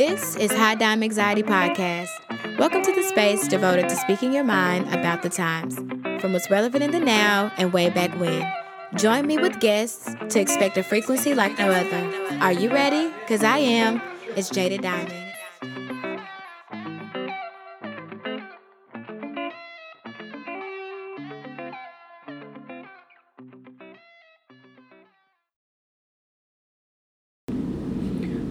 This is High Dime Anxiety Podcast. Welcome to the space devoted to speaking your mind about the times, from what's relevant in the now and way back when. Join me with guests to expect a frequency like no other. Are you ready? Because I am. It's Jada Diamond.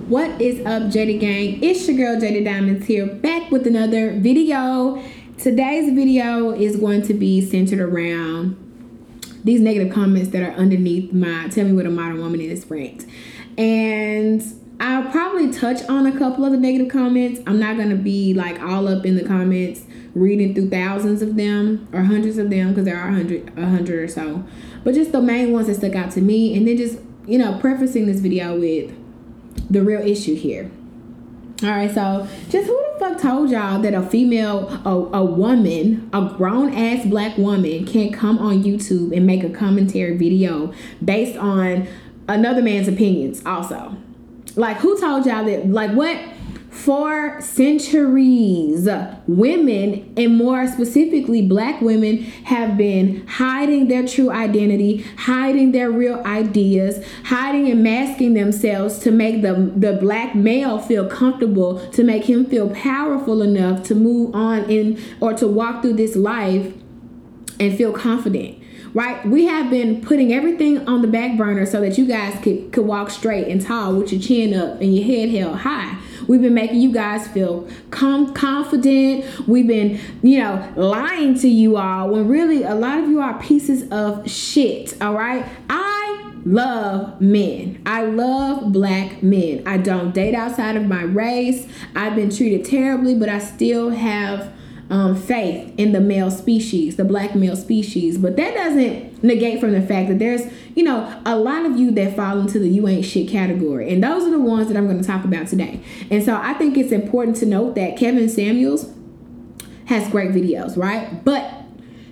What is up, Jaded Gang? It's your girl Jaded Diamonds here, back with another video. Today's video is going to be centered around these negative comments that are underneath my Tell Me What a Modern Woman Is rant. And I'll probably touch on a couple of the negative comments. I'm not going to be like all up in the comments reading through thousands of them or hundreds of them because there are a hundred, a hundred or so. But just the main ones that stuck out to me, and then just you know prefacing this video with the real issue here. All right, so just who the fuck told y'all that a female, a, a woman, a grown ass black woman can't come on YouTube and make a commentary video based on another man's opinions, also? Like, who told y'all that? Like, what? For centuries, women, and more specifically, black women, have been hiding their true identity, hiding their real ideas, hiding and masking themselves to make the, the black male feel comfortable, to make him feel powerful enough to move on in or to walk through this life and feel confident right? We have been putting everything on the back burner so that you guys could, could walk straight and tall with your chin up and your head held high. We've been making you guys feel com- confident. We've been, you know, lying to you all when really a lot of you are pieces of shit, all right? I love men. I love black men. I don't date outside of my race. I've been treated terribly, but I still have um, faith in the male species, the black male species. But that doesn't negate from the fact that there's, you know, a lot of you that fall into the you ain't shit category. And those are the ones that I'm going to talk about today. And so I think it's important to note that Kevin Samuels has great videos, right? But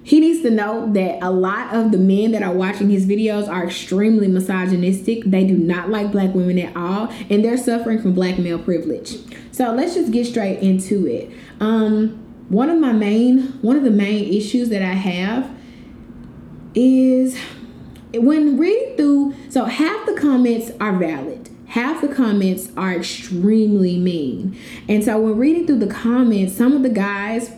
he needs to know that a lot of the men that are watching his videos are extremely misogynistic. They do not like black women at all, and they're suffering from black male privilege. So let's just get straight into it. Um, one of my main one of the main issues that I have is when reading through so half the comments are valid. Half the comments are extremely mean. And so when reading through the comments some of the guys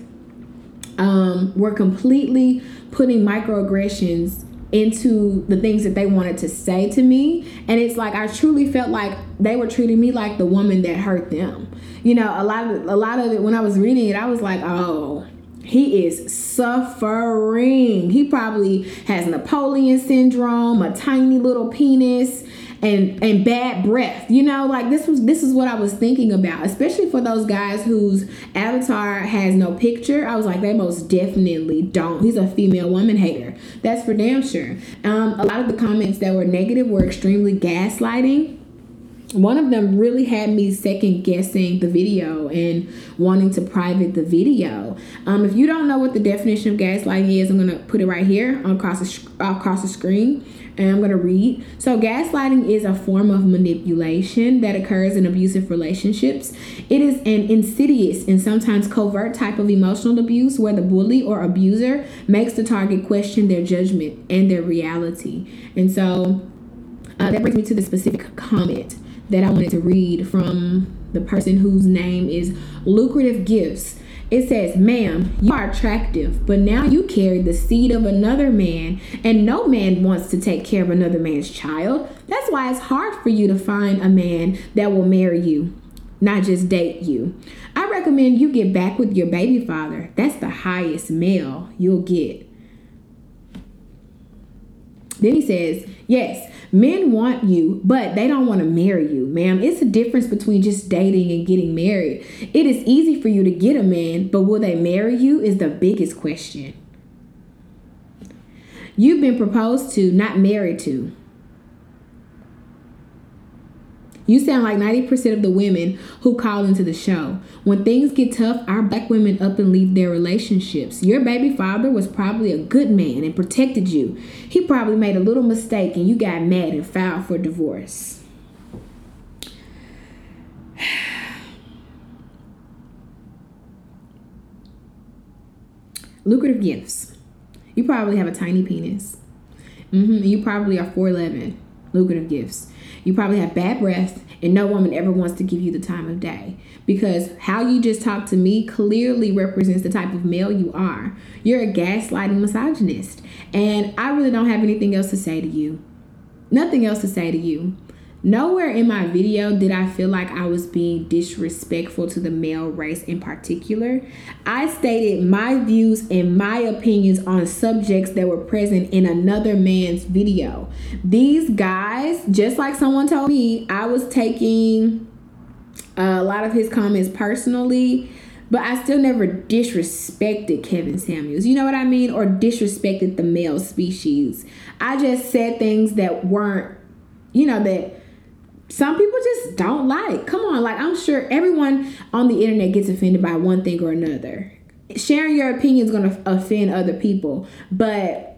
um, were completely putting microaggressions into the things that they wanted to say to me. And it's like i truly felt like they were treating me like the woman that hurt them. You know a lot of a lot of it when i was reading it i was like oh he is suffering. He probably has napoleon syndrome a tiny little penis and and bad breath. You know like this was this is what i was thinking about especially for those guys whose avatar has no picture. I was like they most definitely don't. He's a female woman hater. That's for damn sure. Um, a lot of the comments that were negative were extremely gaslighting one of them really had me second guessing the video and wanting to private the video. Um, if you don't know what the definition of gaslighting is, I'm gonna put it right here across the across the screen and I'm to read. So, gaslighting is a form of manipulation that occurs in abusive relationships. It is an insidious and sometimes covert type of emotional abuse where the bully or abuser makes the target question their judgment and their reality. And so, uh, that brings me to the specific comment that I wanted to read from the person whose name is Lucrative Gifts. It says, Ma'am, you are attractive, but now you carry the seed of another man, and no man wants to take care of another man's child. That's why it's hard for you to find a man that will marry you, not just date you. I recommend you get back with your baby father. That's the highest male you'll get. Then he says, Yes, men want you, but they don't want to marry you, ma'am. It's a difference between just dating and getting married. It is easy for you to get a man, but will they marry you is the biggest question. You've been proposed to, not married to. You sound like 90% of the women who call into the show. When things get tough, our black women up and leave their relationships. Your baby father was probably a good man and protected you. He probably made a little mistake and you got mad and filed for divorce. Lucrative gifts. You probably have a tiny penis. Mm-hmm. You probably are 4'11. Lucrative gifts. You probably have bad breath, and no woman ever wants to give you the time of day because how you just talk to me clearly represents the type of male you are. You're a gaslighting misogynist, and I really don't have anything else to say to you. Nothing else to say to you. Nowhere in my video did I feel like I was being disrespectful to the male race in particular. I stated my views and my opinions on subjects that were present in another man's video. These guys, just like someone told me, I was taking a lot of his comments personally but I still never disrespected Kevin Samuels. You know what I mean? Or disrespected the male species. I just said things that weren't, you know, that some people just don't like. Come on, like I'm sure everyone on the internet gets offended by one thing or another. Sharing your opinion is going to offend other people, but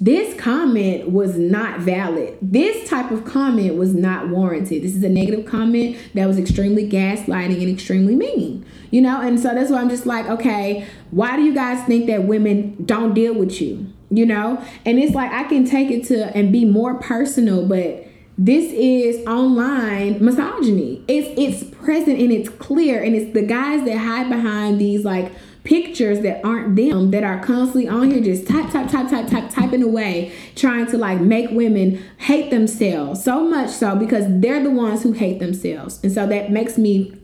this comment was not valid. This type of comment was not warranted. This is a negative comment that was extremely gaslighting and extremely mean. You know, and so that's why I'm just like, okay, why do you guys think that women don't deal with you? You know? And it's like I can take it to and be more personal, but this is online misogyny. It's it's present and it's clear and it's the guys that hide behind these like pictures that aren't them that are constantly on here just type type type type type typing away trying to like make women hate themselves so much so because they're the ones who hate themselves and so that makes me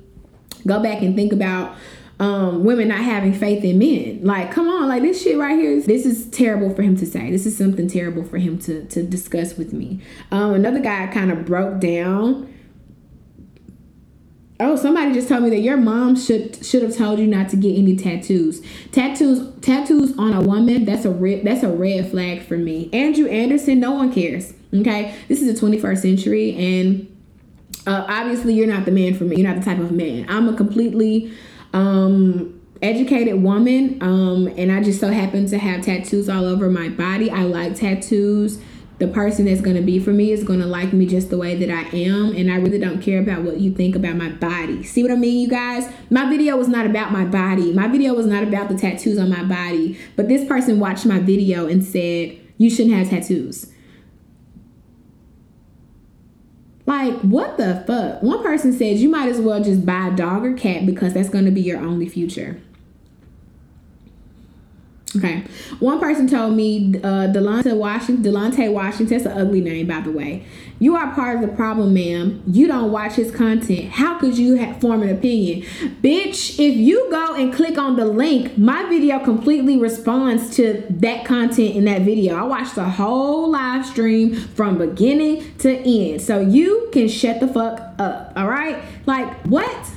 go back and think about um, women not having faith in men. Like, come on, like this shit right here. This is terrible for him to say. This is something terrible for him to to discuss with me. Um, another guy kind of broke down. Oh, somebody just told me that your mom should should have told you not to get any tattoos. Tattoos tattoos on a woman, that's a red that's a red flag for me. Andrew Anderson, no one cares. Okay? This is the 21st century and uh, obviously you're not the man for me. You're not the type of man. I'm a completely um, educated woman, um, and I just so happen to have tattoos all over my body. I like tattoos. The person that's going to be for me is going to like me just the way that I am, and I really don't care about what you think about my body. See what I mean, you guys? My video was not about my body. My video was not about the tattoos on my body, but this person watched my video and said, You shouldn't have tattoos. Like, what the fuck? One person says you might as well just buy a dog or cat because that's going to be your only future. Okay. One person told me uh, Delonte Washington. Delonte Washington. That's an ugly name, by the way. You are part of the problem, ma'am. You don't watch his content. How could you ha- form an opinion, bitch? If you go and click on the link, my video completely responds to that content in that video. I watched the whole live stream from beginning to end, so you can shut the fuck up. All right? Like what?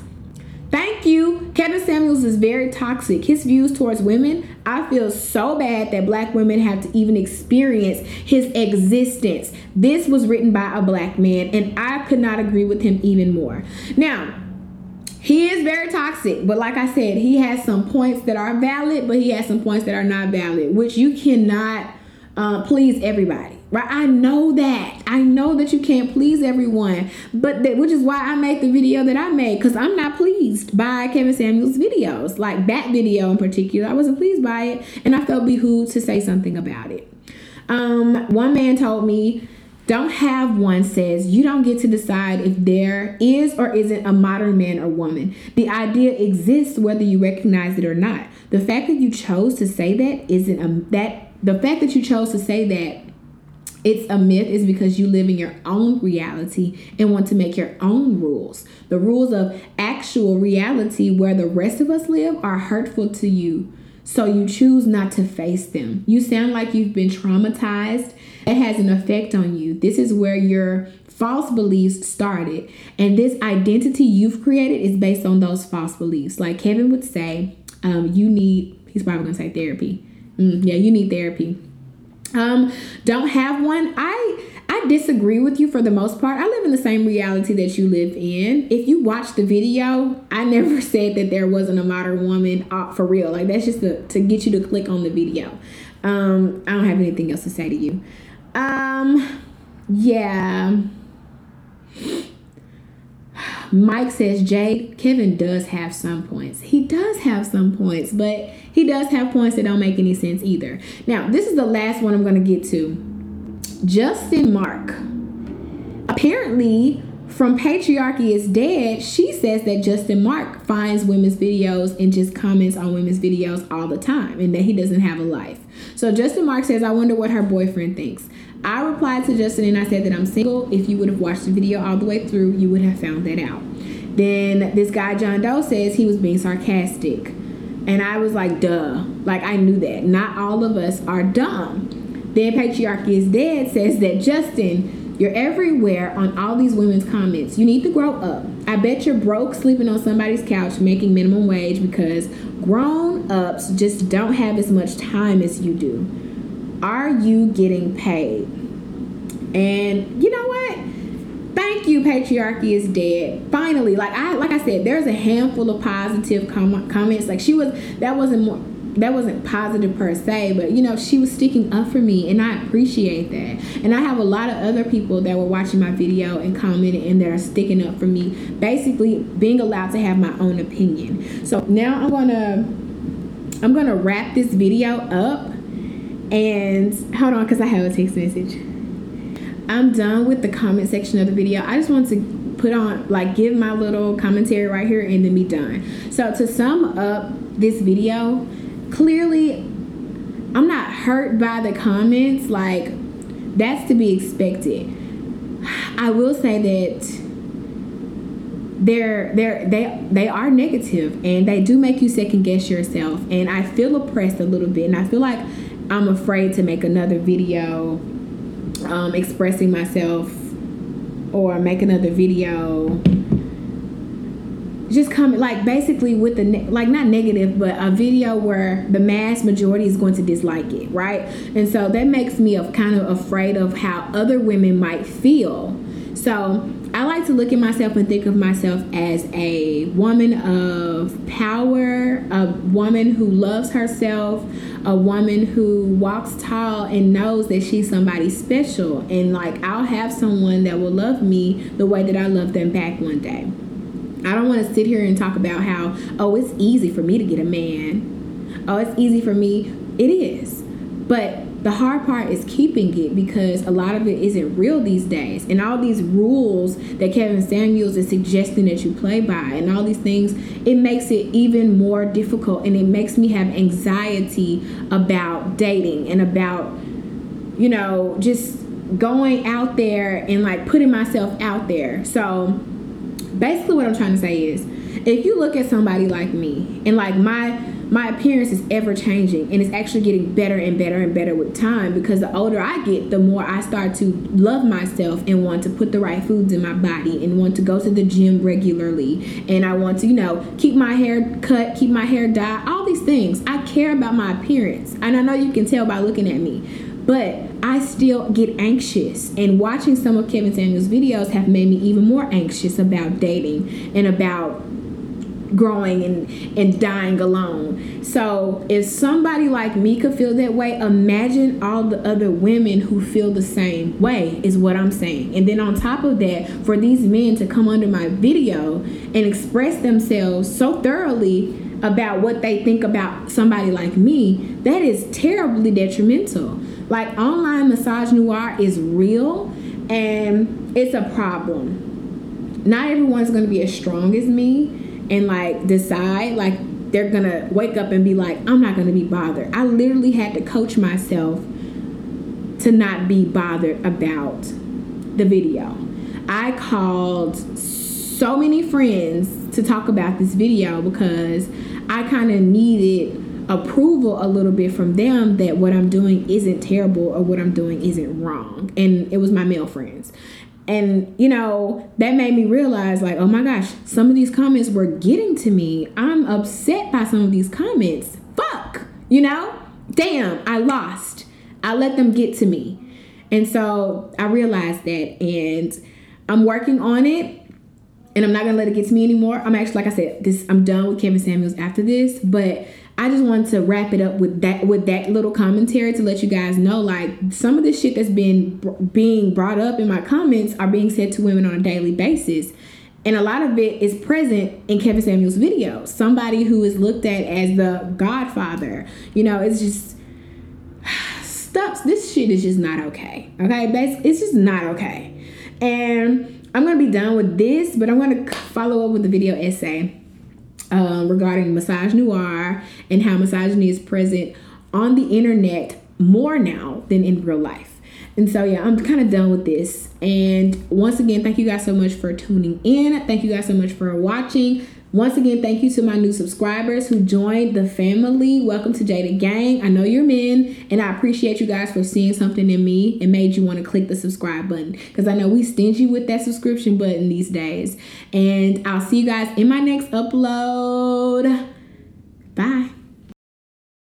Thank you. Kevin Samuels is very toxic. His views towards women, I feel so bad that black women have to even experience his existence. This was written by a black man, and I could not agree with him even more. Now, he is very toxic, but like I said, he has some points that are valid, but he has some points that are not valid, which you cannot uh, please everybody right? I know that. I know that you can't please everyone. But that which is why i made the video that i made because i'm not pleased by kevin samuels videos. Like that video in particular i wasn't pleased by it and i felt behooved to say something about it. Um, one man told me don't have one says you don't get to decide if there is or isn't a modern man or woman. The idea exists whether you recognize it or not. The fact that you chose to say that isn't a, that the fact that you chose to say that it's a myth is because you live in your own reality and want to make your own rules. The rules of actual reality where the rest of us live are hurtful to you. So you choose not to face them. You sound like you've been traumatized. It has an effect on you. This is where your false beliefs started. And this identity you've created is based on those false beliefs. Like Kevin would say, um, you need, he's probably gonna say therapy. Mm, yeah, you need therapy um don't have one. I i disagree with you for the most part. I live in the same reality that you live in. If you watch the video i never said that there wasn't a modern woman uh, for real. Like that's just to, to get you to click on the video. Um i don't have anything else to say to you. Um yeah Mike says, Jade, Kevin does have some points. He does have some points, but he does have points that don't make any sense either. Now, this is the last one I'm going to get to. Justin Mark. Apparently, from Patriarchy is Dead, she says that Justin Mark finds women's videos and just comments on women's videos all the time and that he doesn't have a life. So Justin Mark says, I wonder what her boyfriend thinks. I replied to Justin and I said that I'm single. If you would have watched the video all the way through, you would have found that out. Then this guy, John Doe, says he was being sarcastic. And I was like, duh. Like, I knew that. Not all of us are dumb. Then Patriarchy is Dead says that Justin, you're everywhere on all these women's comments. You need to grow up. I bet you're broke sleeping on somebody's couch making minimum wage because grown ups just don't have as much time as you do. Are you getting paid? And you know what? Thank you, patriarchy is dead. Finally, like I like I said, there's a handful of positive com- comments. Like she was, that wasn't more that wasn't positive per se, but you know, she was sticking up for me and I appreciate that. And I have a lot of other people that were watching my video and commenting and they're sticking up for me, basically being allowed to have my own opinion. So now I'm gonna I'm gonna wrap this video up and hold on because I have a text message. I'm done with the comment section of the video. I just want to put on like give my little commentary right here and then be done. So to sum up this video, clearly I'm not hurt by the comments. Like, that's to be expected. I will say that they're they're they they are negative and they do make you second guess yourself and I feel oppressed a little bit and I feel like I'm afraid to make another video um, expressing myself or make another video just come like basically with the ne- like not negative but a video where the mass majority is going to dislike it right and so that makes me of kind of afraid of how other women might feel so I like to look at myself and think of myself as a woman of power, a woman who loves herself, a woman who walks tall and knows that she's somebody special. And like, I'll have someone that will love me the way that I love them back one day. I don't want to sit here and talk about how, oh, it's easy for me to get a man. Oh, it's easy for me. It is. But the hard part is keeping it because a lot of it isn't real these days. And all these rules that Kevin Samuels is suggesting that you play by and all these things, it makes it even more difficult and it makes me have anxiety about dating and about, you know, just going out there and like putting myself out there. So, basically what I'm trying to say is if you look at somebody like me and like my my appearance is ever changing and it's actually getting better and better and better with time because the older I get, the more I start to love myself and want to put the right foods in my body and want to go to the gym regularly. And I want to, you know, keep my hair cut, keep my hair dyed, all these things. I care about my appearance. And I know you can tell by looking at me. But I still get anxious. And watching some of Kevin Samuels' videos have made me even more anxious about dating and about growing and, and dying alone. So if somebody like me could feel that way, imagine all the other women who feel the same way, is what I'm saying. And then on top of that, for these men to come under my video and express themselves so thoroughly about what they think about somebody like me, that is terribly detrimental. Like online misogynoir is real and it's a problem. Not everyone's to be as strong as me and like decide like they're gonna wake up and be like i'm not gonna be bothered i literally had to coach myself to not be bothered about the video i called so many friends to talk about this video because i kind of needed approval a little bit from them that what i'm doing isn't terrible or what i'm doing isn't wrong and it was my male friends and, you know, that made me realize, like, oh my gosh, some of these comments were getting to me. I'm upset by some of these comments. Fuck, you know? Damn, I lost. I let them get to me. And so I realized that, and I'm working on it. And I'm not gonna let it get to me anymore. I'm actually, like I said, this I'm done with Kevin Samuels after this. But I just wanted to wrap it up with that with that little commentary to let you guys know like some of the shit that's been being brought up in my comments are being said to women on a daily basis And a lot of it is present in Kevin Samuels' videos. Somebody who is looked at as the godfather. You know, it's just stops. This shit is just not okay. Okay, it's just not okay. And I'm gonna be done with this, but I'm gonna follow up with the video essay um, regarding noir and how misogyny is present on the internet more now than in real life. And so, yeah, I'm kind of done with this. And once again, thank you guys so much for tuning in. Thank you guys so much for watching. Once again, thank you to my new subscribers who joined the family. Welcome to Jada Gang. I know you're men, and I appreciate you guys for seeing something in me and made you want to click the subscribe button because I know we stingy with that subscription button these days. And I'll see you guys in my next upload. Bye.